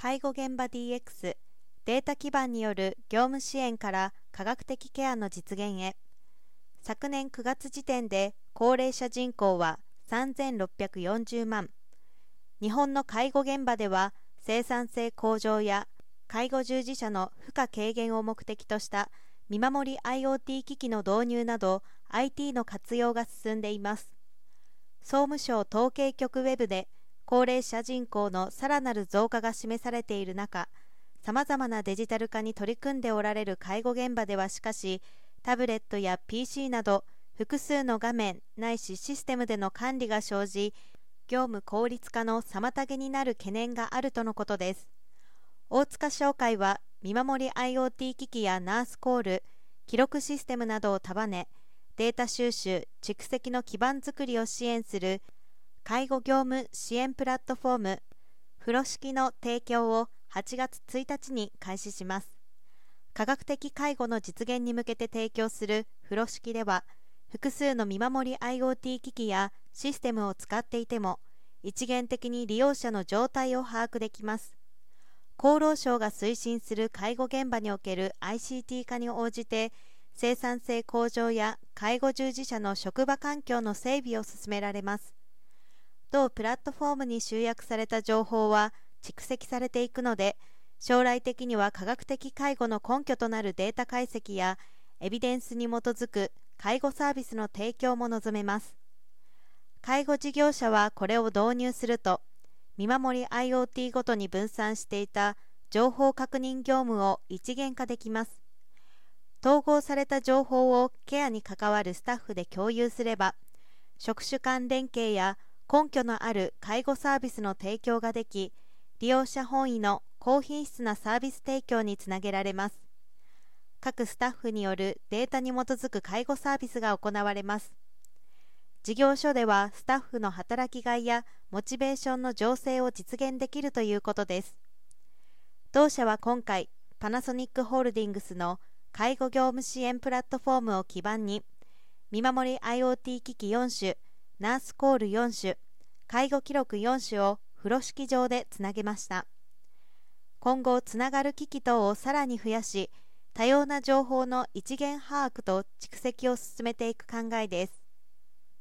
介護現場 DX データ基盤による業務支援から科学的ケアの実現へ。昨年9月時点で高齢者人口は3640万。日本の介護現場では生産性向上や介護従事者の負荷軽減を目的とした見守り IoT 機器の導入など IT の活用が進んでいます。総務省統計局ウェブで高齢者人口のさらなる増加が示されている中さまざまなデジタル化に取り組んでおられる介護現場ではしかしタブレットや PC など複数の画面ないしシステムでの管理が生じ業務効率化の妨げになる懸念があるとのことです。大塚商会は見守り IoT 機器やナースコール記録システムなどを束ねデータ収集蓄積の基盤づくりを支援する介護業務支援プラットフォーム風呂敷の提供を8月1日に開始します。科学的介護の実現に向けて提供する風呂敷では複数の見守り IoT 機器やシステムを使っていても一元的に利用者の状態を把握できます。厚労省が推進する介護現場における ICT 化に応じて生産性向上や介護従事者の職場環境の整備を進められます。同プラットフォームに集約された情報は蓄積されていくので将来的には科学的介護の根拠となるデータ解析やエビデンスに基づく介護サービスの提供も望めます。介護事業者はこれを導入すると見守り IoT ごとに分散していた情報確認業務を一元化できます。統合された情報をケアに関わるスタッフで共有すれば職種間連携や根拠のある介護サービスの提供ができ利用者本位の高品質なサービス提供につなげられます。各スタッフによるデータに基づく介護サービスが行われます。事業所ではスタッフの働きがいやモチベーションの醸成を実現できるということです。同社は今回パナソニックホールディングスの介護業務支援プラットフォームを基盤に見守り IoT 機器4種ナースコール4種介護記録4種を風呂敷上でつなげました。今後つながる機器等をさらに増やし多様な情報の一元把握と蓄積を進めていく考えです。